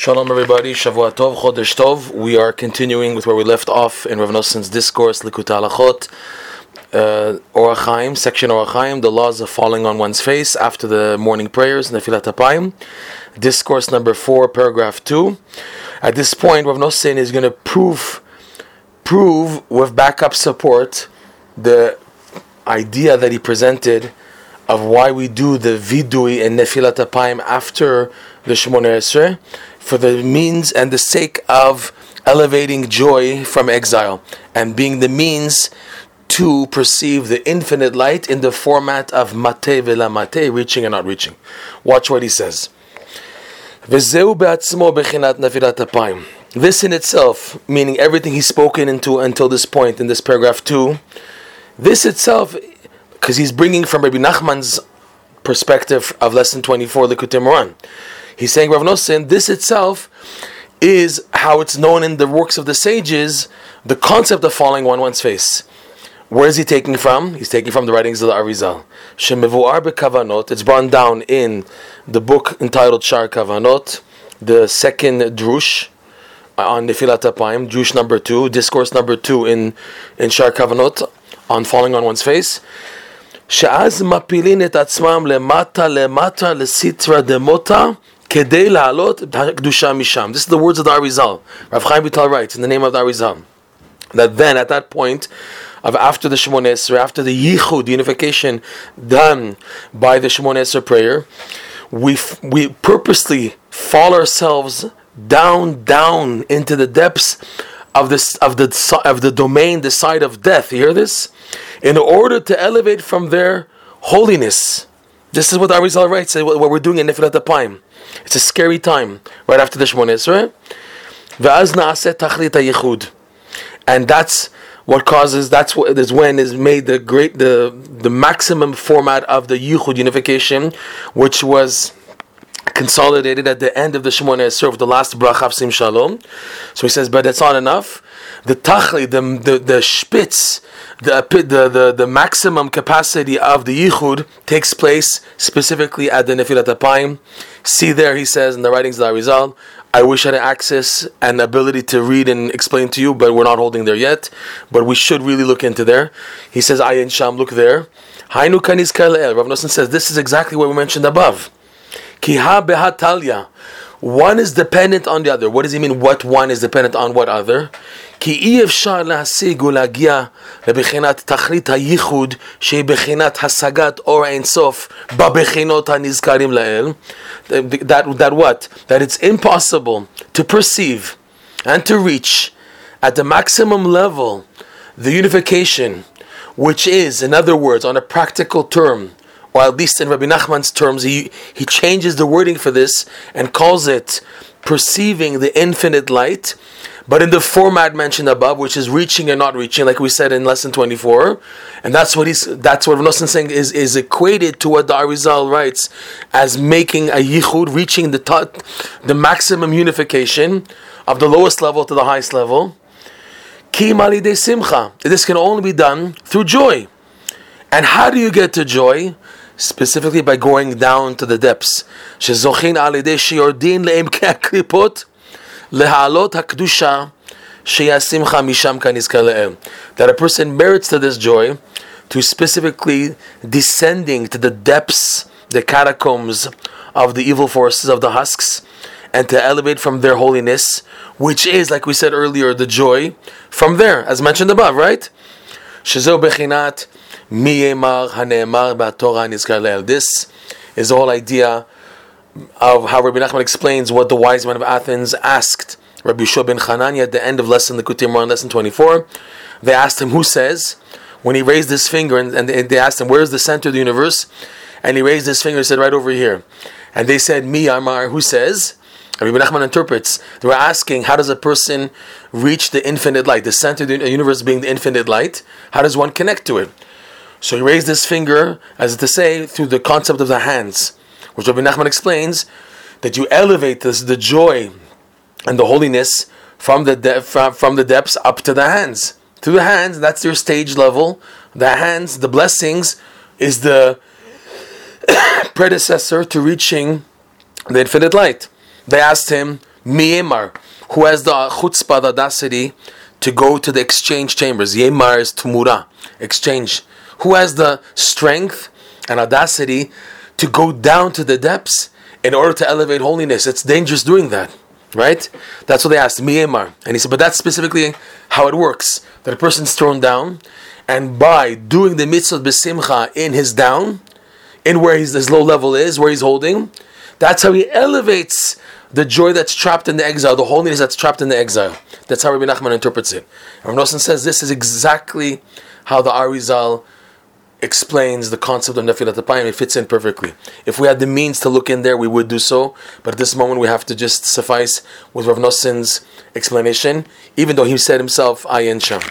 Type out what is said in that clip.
Shalom everybody, Shavua Tov, Chodesh Tov. We are continuing with where we left off in Rav Noson's discourse, Likutei Halachot, uh, Orach Chaim, section Orach Chaim, the laws of falling on one's face after the morning prayers, Nefilat Apayim. Discourse number 4, paragraph 2. At this point, Rav Noson is going to prove, prove with backup support the idea that he presented of why we do the vidui and nefilat apayim after the Shemona Esrei for the means and the sake of elevating joy from exile and being the means to perceive the infinite light in the format of mate vela mate, reaching and not reaching. Watch what he says. This in itself, meaning everything he's spoken into until this point in this paragraph 2, this itself, because he's bringing from Rabbi Nachman's perspective of lesson 24, Likutei Moharan. He's saying, Rav Noson, this itself is how it's known in the works of the sages, the concept of falling on one's face. Where is he taking from? He's taking from the writings of the Arizal. Shemivuar bekavanot. It's brought down in the book entitled Shar Kavanot, the second drush on Nefilat Apayim, drush number two, discourse number two in in Shar Kavanot on falling on one's face. She'az mapilin et עצמם למטה למטה lesitra demota. Kedei la'alot kdusha misham. This is the words of the Arizal. Rav Chaim Vital writes in the name of the Arizal that then at that point of after the Shemone Esrei, after the Yichud, the unification done by the Shemone Esrei prayer, we f- we purposely fall ourselves down, down into the depths of this of the of the domain, the side of death. You hear this? In order to elevate from there holiness. This is what Arizal writes. Uh, what we're doing in Nefilat Apayim. It's a scary time right after the Shemon Esrei. V'az na'aseh tachlit yichud, and that's what causes. That's what is when is made the great the the maximum format of the yichud unification, which was consolidated at the end of the Shemona Esrei the last bracha of Sim Shalom. So he says, but that's not enough. The tachli, the the, the spitz, the, the the the maximum capacity of the yichud takes place specifically at the Nefilat Apayim. See there, he says in the writings of the Arizal. I wish I had access and ability to read and explain to you, but we're not holding there yet. But we should really look into there. He says, Ayin Sham, look there. Hainu Kanis Rav Nosson says, this is exactly what we mentioned above. Kiha behatalya. One is dependent on the other. What does he mean? What one is dependent on what other? כי אי אפשר להשיג ולהגיע לבחינת תכלית הייחוד שהיא בחינת השגת אור אינסוף בבחינות הנזכרים לאל. That, that what? That it's impossible to perceive and to reach at the maximum level the unification, which is, in other words, on a practical term, or at least in Rabbi Nachman's terms, he, he changes the wording for this and calls it perceiving the infinite light, but in the format mentioned above, which is reaching and not reaching, like we said in lesson 24. And that's what he's that's what Rav saying is, is equated to what the Arizal writes as making a yichud, reaching the ta- the maximum unification of the lowest level to the highest level. Ki de simcha. This can only be done through joy. And how do you get to joy? specifically by going down to the depths. שזוכין על ידי שיורדין לעמקי הקליפות להעלות הקדושה שישמחה משם כנזכר לאל. That a person merits to this joy to specifically descending to the depths, the catacombs of the evil forces of the husks and to elevate from their holiness, which is, like we said earlier, the joy from there, as mentioned above, right? שזהו בחינת this is the whole idea of how Rabbi Nachman explains what the wise men of Athens asked Rabbi Yehoshua ben Chananya at the end of lesson the Kutim lesson 24. They asked him who says, when he raised his finger and, and they asked him, where's the center of the universe? And he raised his finger and said, right over here. And they said, me, Amar, who says? Rabbi Nachman interprets. They were asking, how does a person reach the infinite light? The center of the universe being the infinite light. How does one connect to it? So he raised his finger, as to say, through the concept of the hands, which Rabbi Nachman explains that you elevate this, the joy and the holiness from the de- from, from the depths up to the hands. To the hands, that's your stage level. The hands, the blessings, is the predecessor to reaching the infinite light. They asked him, Miyemar, who has the chutzpah, the audacity to go to the exchange chambers. Yemar is tumura, exchange. Who has the strength and audacity to go down to the depths in order to elevate holiness? It's dangerous doing that, right? That's what they asked, Miyemar. And he said, but that's specifically how it works. That a person's thrown down, and by doing the mitzvah besimcha in his down, in where his, his low level is, where he's holding, that's how he elevates the joy that's trapped in the exile, the holiness that's trapped in the exile. That's how Rabbi Nachman interprets it. Rabbi Nosson says this is exactly how the Arizal explains the concept of Nefilat Apayim. It fits in perfectly. If we had the means to look in there, we would do so. But at this moment, we have to just suffice with Rav Nosson's explanation, even though he said himself, Ayin Sham.